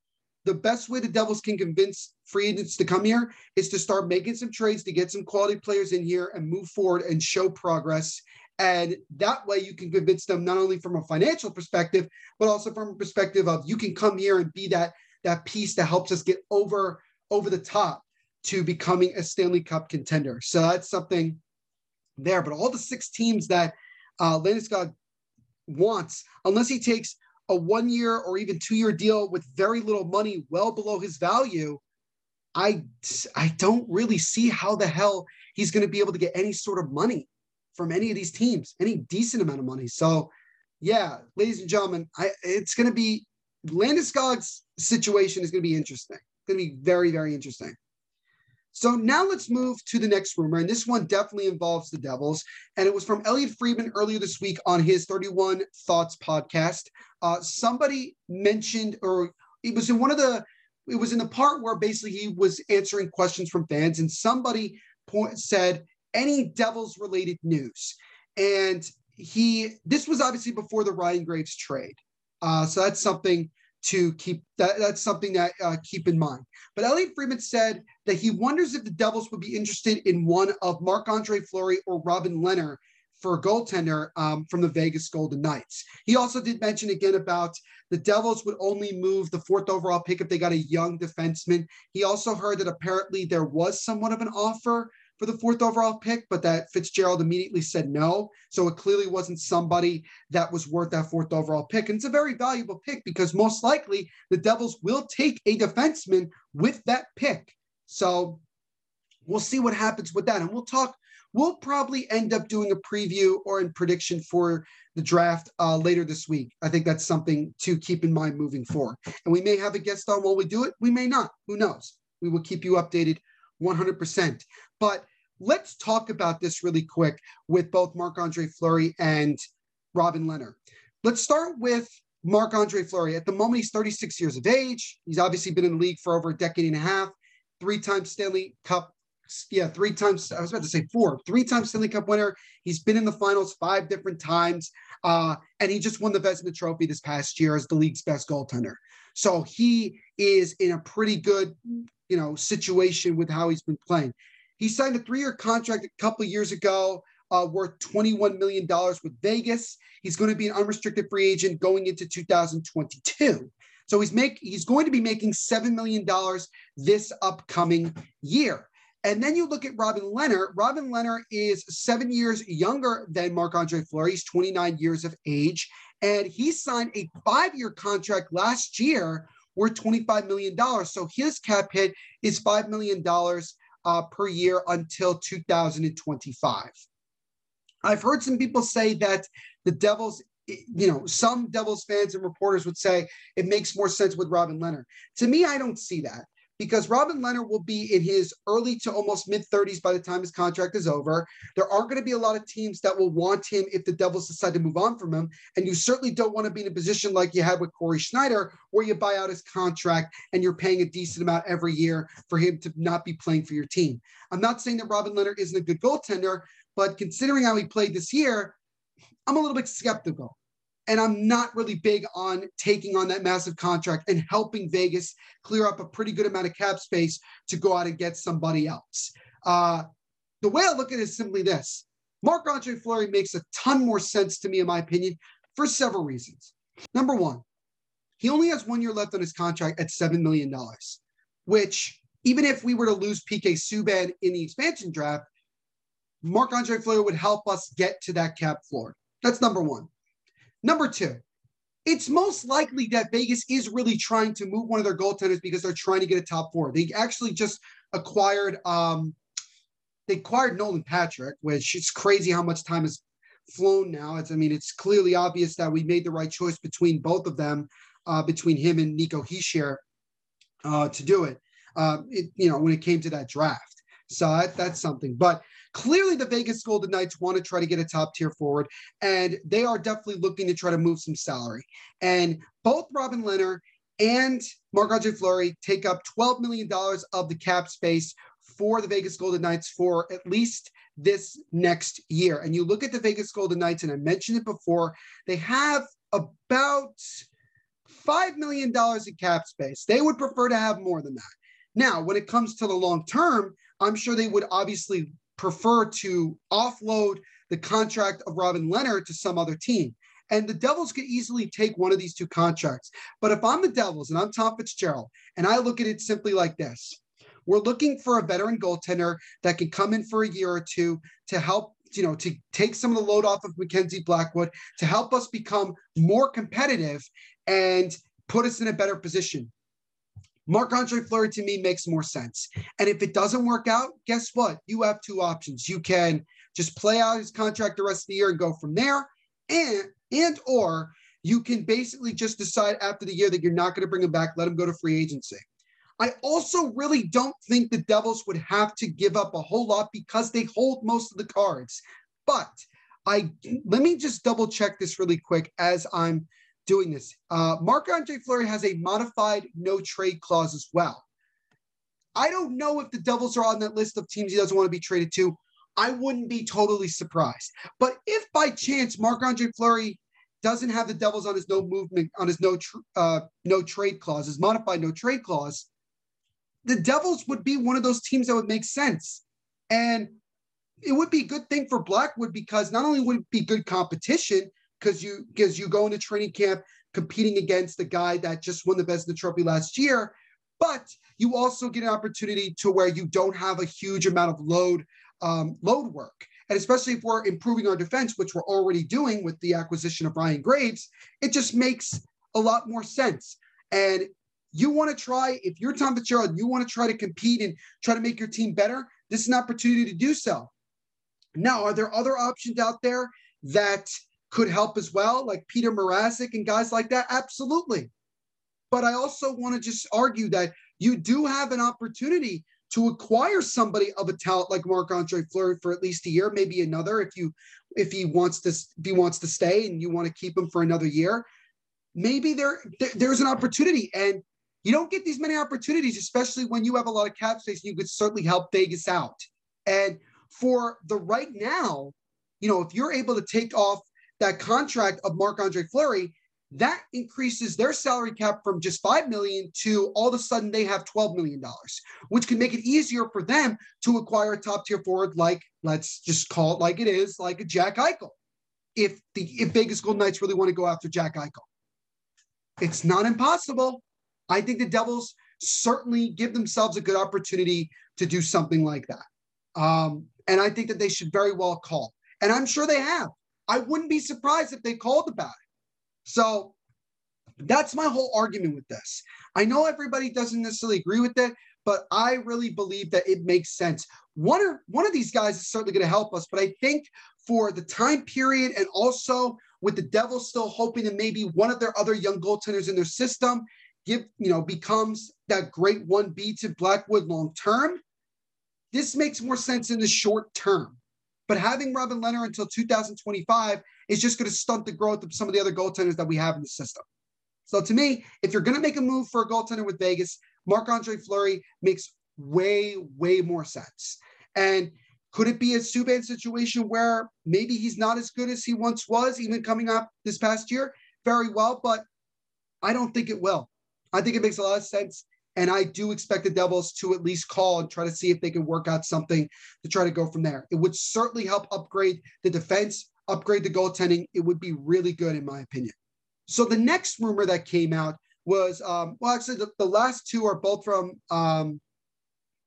The best way the Devils can convince free agents to come here is to start making some trades to get some quality players in here and move forward and show progress. And that way you can convince them not only from a financial perspective, but also from a perspective of you can come here and be that that piece that helps us get over over the top to becoming a Stanley Cup contender. So that's something there. But all the six teams that uh, Landeskog wants, unless he takes a one year or even two year deal with very little money, well below his value, I, I don't really see how the hell he's going to be able to get any sort of money from any of these teams, any decent amount of money. So, yeah, ladies and gentlemen, I, it's going to be Landeskog's situation is going to be interesting. It's going to be very, very interesting. So now let's move to the next rumor. And this one definitely involves the Devils. And it was from Elliotte Friedman earlier this week on his 31 Thoughts podcast. Uh, somebody mentioned, or it was in one of the, it was in the part where basically he was answering questions from fans, and somebody point, said, any Devils related news. And he, this was obviously before the Ryan Graves trade. Uh, so that's something to keep that that's something that uh, keep in mind. But Elliotte Friedman said that he wonders if the Devils would be interested in one of Marc Andre Fleury or Robin Lehner for a goaltender um, from the Vegas Golden Knights. He also did mention again about the Devils would only move the fourth overall pick if they got a young defenseman. He also heard that apparently there was somewhat of an offer for the fourth overall pick, but that Fitzgerald immediately said no. So it clearly wasn't somebody that was worth that fourth overall pick. And it's a very valuable pick because most likely the Devils will take a defenseman with that pick. So we'll see what happens with that. And we'll talk, we'll probably end up doing a preview or in prediction for the draft uh, later this week. I think that's something to keep in mind moving forward. And we may have a guest on while we do it. We may not. Who knows? We will keep you updated 100%. But let's talk about this really quick with both Marc Andre Fleury and Robin Lehner. Let's start with Marc Andre Fleury. At the moment, he's 36 years of age. He's obviously been in the league for over a decade and a half, three times Stanley Cup. Yeah, three times. I was about to say four, three times Stanley Cup winner. He's been in the finals five different times. Uh, and he just won the Vezina Trophy this past year as the league's best goaltender. So he is in a pretty good, you know, situation with how he's been playing. He signed a three-year contract a couple years ago, uh, worth $21 million with Vegas. He's going to be an unrestricted free agent going into 2022. So he's make he's going to be making $7 million this upcoming year. And then you look at Robin Lehner. Robin Lehner is seven years younger than Marc Andre Fleury. He's 29 years of age. And he signed a five year contract last year worth $25 million. So his cap hit is $5 million uh, per year until 2025. I've heard some people say that the Devils, you know, some Devils fans and reporters would say it makes more sense with Robin Lehner. To me, I don't see that because Robin Lehner will be in his early to almost mid 30s by the time his contract is over. There aren't going to be a lot of teams that will want him if the Devils decide to move on from him. And you certainly don't want to be in a position like you had with Corey Schneider, where you buy out his contract and you're paying a decent amount every year for him to not be playing for your team. I'm not saying that Robin Lehner isn't a good goaltender, but considering how he played this year, I'm a little bit skeptical. And I'm not really big on taking on that massive contract and helping Vegas clear up a pretty good amount of cap space to go out and get somebody else. Uh, the way I look at it is simply this Marc Andre Fleury makes a ton more sense to me, in my opinion, for several reasons. Number one, he only has one year left on his contract at $7 million, which, even if we were to lose PK Subban in the expansion draft, Marc Andre Fleury would help us get to that cap floor. That's number one. Number two, it's most likely that Vegas is really trying to move one of their goaltenders because they're trying to get a top four. They actually just acquired um they acquired Nolan Patrick, which it's crazy how much time has flown now. It's I mean, it's clearly obvious that we made the right choice between both of them, uh, between him and Nico Hischier, uh, to do it. Uh, it. You know, when it came to that draft. So that, that's something. But Clearly, the Vegas Golden Knights want to try to get a top tier forward, and they are definitely looking to try to move some salary. And both Robin Lehner and Marc Andre Fleury take up $12 million of the cap space for the Vegas Golden Knights for at least this next year. And you look at the Vegas Golden Knights, and I mentioned it before, they have about $5 million in cap space. They would prefer to have more than that. Now, when it comes to the long term, I'm sure they would obviously prefer to offload the contract of Robin Lehner to some other team. And the Devils could easily take one of these two contracts. But if I'm the Devils and I'm Tom Fitzgerald, and I look at it simply like this we're looking for a veteran goaltender that can come in for a year or two to help, you know, to take some of the load off of Mackenzie Blackwood, to help us become more competitive and put us in a better position. Marc Andre Fleury to me makes more sense. And if it doesn't work out, guess what? You have two options. You can just play out his contract the rest of the year and go from there, and and or you can basically just decide after the year that you're not going to bring him back, let him go to free agency. I also really don't think the Devils would have to give up a whole lot because they hold most of the cards. But I let me just double check this really quick as I'm doing this. Uh, Marc Andre Fleury has a modified no trade clause as well. I don't know if the Devils are on that list of teams he doesn't want to be traded to. I wouldn't be totally surprised. But if by chance Marc Andre Fleury doesn't have the Devils on his no movement on his no tr- uh, no trade clause, his modified no trade clause, the Devils would be one of those teams that would make sense. And it would be a good thing for Blackwood because not only would it be good competition, because you because you go into training camp competing against the guy that just won the Vezina Trophy last year, but you also get an opportunity to where you don't have a huge amount of load um, load work. And especially if we're improving our defense, which we're already doing with the acquisition of Ryan Graves, it just makes a lot more sense. And you want to try, if you're Tom Fitzgerald, you want to try to compete and try to make your team better, this is an opportunity to do so. Now, are there other options out there that could help as well, like Peter Mrazek and guys like that? Absolutely. But I also want to just argue that you do have an opportunity to acquire somebody of a talent like Marc Andre Fleury for at least a year, maybe another if you if he wants to if he wants to stay and you want to keep him for another year. Maybe there, there there's an opportunity, and you don't get these many opportunities, especially when you have a lot of cap space. You could certainly help Vegas out. And for the right now, you know, if you're able to take off that contract of Marc Andre Fleury, that increases their salary cap from just 5 million to all of a sudden they have 12 million dollars which can make it easier for them to acquire a top tier forward like let's just call it like it is like a Jack Eichel. If the if Vegas Golden Knights really want to go after Jack Eichel. It's not impossible. I think the Devils certainly give themselves a good opportunity to do something like that. Um, and I think that they should very well call. And I'm sure they have I wouldn't be surprised if they called about it. So that's my whole argument with this. I know everybody doesn't necessarily agree with it, but I really believe that it makes sense. One of one of these guys is certainly going to help us, but I think for the time period and also with the Devils still hoping that maybe one of their other young goaltenders in their system give you know becomes that great one B to Blackwood long term. This makes more sense in the short term. But having Robin Lehner until 2025 is just going to stunt the growth of some of the other goaltenders that we have in the system. So to me, if you're going to make a move for a goaltender with Vegas, Marc Andre Fleury makes way, way more sense. And could it be a Subban situation where maybe he's not as good as he once was, even coming up this past year? Very well, but I don't think it will. I think it makes a lot of sense. And I do expect the Devils to at least call and try to see if they can work out something to try to go from there. It would certainly help upgrade the defense, upgrade the goaltending. It would be really good, in my opinion. So the next rumor that came out was, um, well, actually, the, the, last two are both from um,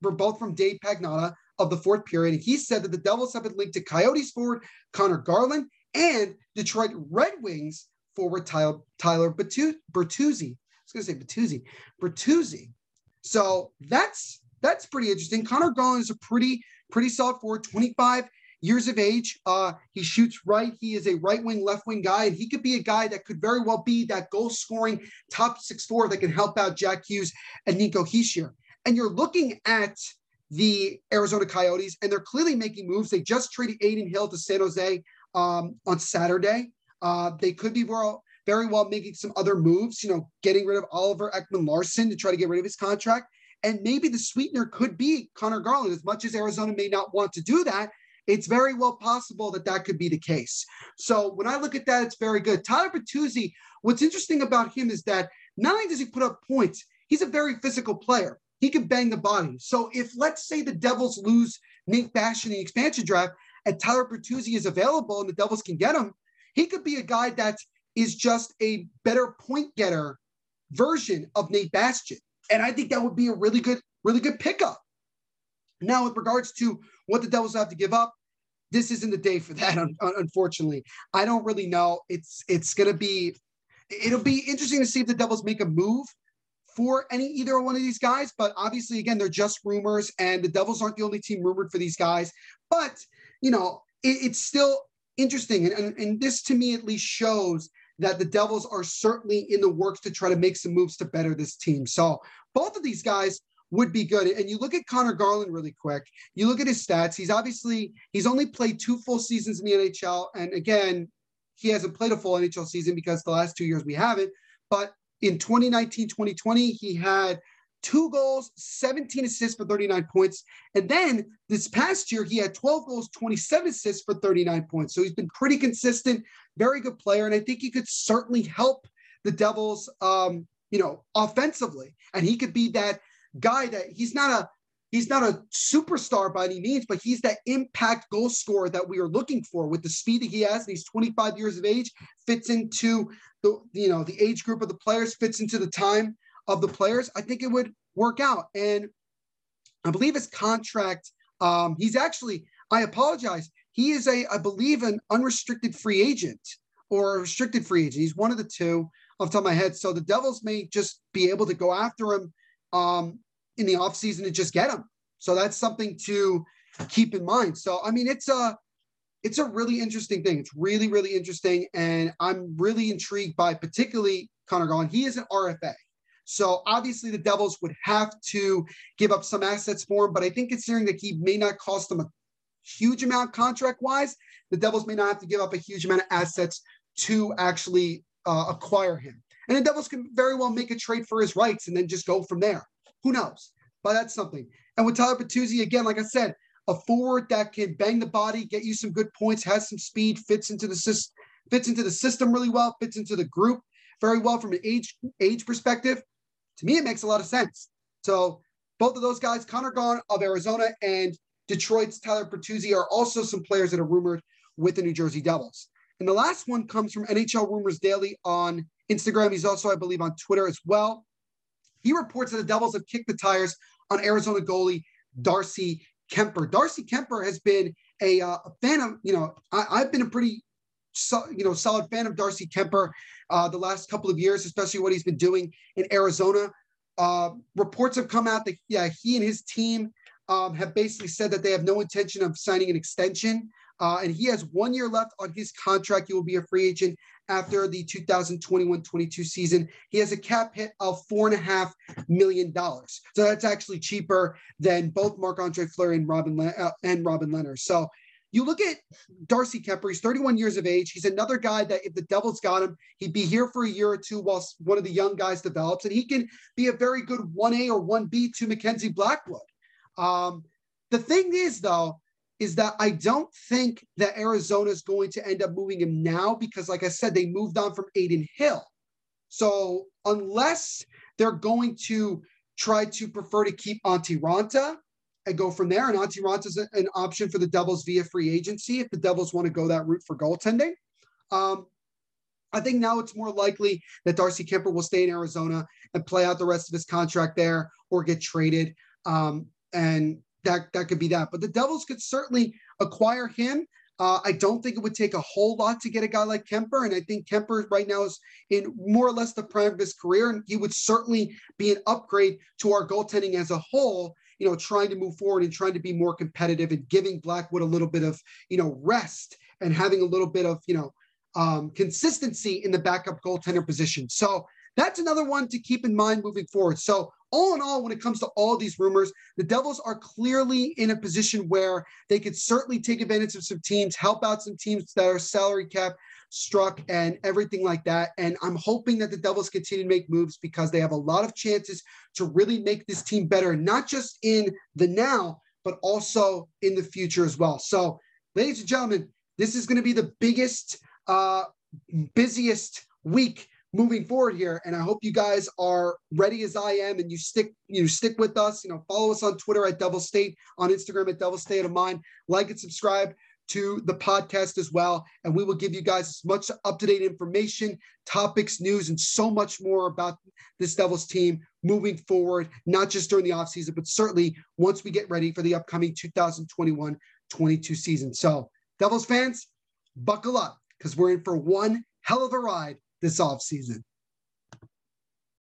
were both from Dave Pagnotta of the fourth period. And he said that the Devils have been linked to Coyotes forward Conor Garland and Detroit Red Wings forward Tyler, Tyler Bertuzzi. I was going to say Bertuzzi. Bertuzzi. So that's that's pretty interesting. Conor Garland is a pretty pretty solid forward, 25 years of age. Uh, he shoots right. He is a right wing, left wing guy, and he could be a guy that could very well be that goal scoring top six four that can help out Jack Hughes and Nico Hischier. And you're looking at the Arizona Coyotes, and they're clearly making moves. They just traded Adin Hill to San Jose um, on Saturday. Uh, they could be well, very well making some other moves, you know, getting rid of Oliver Ekman-Larsson to try to get rid of his contract. And maybe the sweetener could be Conor Garland. As much as Arizona may not want to do that, it's very well possible that that could be the case. So when I look at that, it's very good. Tyler Bertuzzi, what's interesting about him is that not only does he put up points, he's a very physical player. He can bang the body. So if let's say the Devils lose Nate Bastian in the expansion draft and Tyler Bertuzzi is available and the Devils can get him, he could be a guy that is just a better point getter version of Nate Bastian. And I think that would be a really good, really good pickup. Now, with regards to what the Devils have to give up, this isn't the day for that. Unfortunately, I don't really know. It's it's going to be it'll be interesting to see if the Devils make a move for any either one of these guys. But obviously, again, they're just rumors, and the Devils aren't the only team rumored for these guys. But you know, it, it's still interesting, and, and and this to me at least shows that the Devils are certainly in the works to try to make some moves to better this team. So both of these guys would be good. And you look at Conor Garland really quick. You look at his stats. He's obviously he's only played two full seasons in the NHL, and again, he hasn't played a full NHL season because the last two years we haven't. But in 2019, 2020, he had two goals, 17 assists for 39 points. And then this past year, he had 12 goals, 27 assists for 39 points. So he's been pretty consistent, very good player. And I think he could certainly help the Devils, um, you know, offensively. And he could be that guy that he's not a he's not a superstar by any means, but he's that impact goal scorer that we are looking for with the speed that he has. And he's 25 years of age, fits into the you know the age group of the players, fits into the time of the players. I think it would work out. And I believe his contract, um, he's actually, I apologize. He is a, I believe, an unrestricted free agent or a restricted free agent. He's one of the two off the top of my head. So the Devils may just be able to go after him um, in the offseason and just get him. So that's something to keep in mind. So I mean, it's a it's a really interesting thing. It's really really interesting, and I'm really intrigued by particularly Conor Garland. He is an RFA, so obviously the Devils would have to give up some assets for him. But I think considering that he may not cost them a huge amount contract wise, the Devils may not have to give up a huge amount of assets to actually uh, acquire him. And the Devils can very well make a trade for his rights and then just go from there. Who knows? But that's something. And with Tyler Bertuzzi, again, like I said, a forward that can bang the body, get you some good points, has some speed, fits into the system, fits into the system really well, fits into the group very well from an age age perspective. To me, it makes a lot of sense. So both of those guys, Conor Garland of Arizona and Detroit's Tyler Bertuzzi, are also some players that are rumored with the New Jersey Devils. And the last one comes from NHL Rumors Daily on Instagram. He's also, I believe, on Twitter as well. He reports that the Devils have kicked the tires on Arizona goalie Darcy Kuemper. Darcy Kuemper has been a, uh, a fan of, you know, I, have been a pretty, so, you know, solid fan of Darcy Kuemper uh, the last couple of years, especially what he's been doing in Arizona. uh, reports have come out that yeah, he and his team um, have basically said that they have no intention of signing an extension. Uh, and he has one year left on his contract. He will be a free agent after the 2021-22 season. He has a cap hit of four and a half million dollars. So that's actually cheaper than both Marc-Andre Fleury and Robin Le- uh, and Robin Lehner. So you look at Darcy Kuemper, he's 31 years of age. He's another guy that if the Devils got him, he'd be here for a year or two whilst one of the young guys develops, and he can be a very good 1A or 1B to Mackenzie Blackwood. Um, the thing is, though, is that I don't think that Arizona is going to end up moving him now because, like I said, they moved on from Adin Hill. So unless they're going to try to prefer to keep Antti Raanta and go from there, and Antti Raanta is an option for the Devils via free agency if the Devils want to go that route for goaltending. Um, I think now it's more likely that Darcy Kuemper will stay in Arizona and play out the rest of his contract there or get traded. Um, and that that could be that. But the Devils could certainly acquire him. Uh, I don't think it would take a whole lot to get a guy like Kuemper, and I think Kuemper right now is in more or less the prime of his career, and he would certainly be an upgrade to our goaltending as a whole. You know, trying to move forward and trying to be more competitive and giving Blackwood a little bit of you know rest and having a little bit of you know um, consistency in the backup goaltender position. So that's another one to keep in mind moving forward. So all in all, when it comes to all these rumors, the Devils are clearly in a position where they could certainly take advantage of some teams, help out some teams that are salary cap struck and everything like that. And I'm hoping that the Devils continue to make moves because they have a lot of chances to really make this team better, not just in the now, but also in the future as well. So, ladies and gentlemen, this is going to be the biggest, uh, busiest week moving forward here. And I hope you guys are ready as I am and you stick, you stick with us. You know, follow us on Twitter at Devil State, on Instagram at Devil State of Mind. Like and subscribe to the podcast as well. And we will give you guys as much up-to-date information, topics, news, and so much more about this Devils team moving forward, not just during the offseason, but certainly once we get ready for the upcoming 2021-22 season. So Devils fans, buckle up because we're in for one hell of a ride this offseason.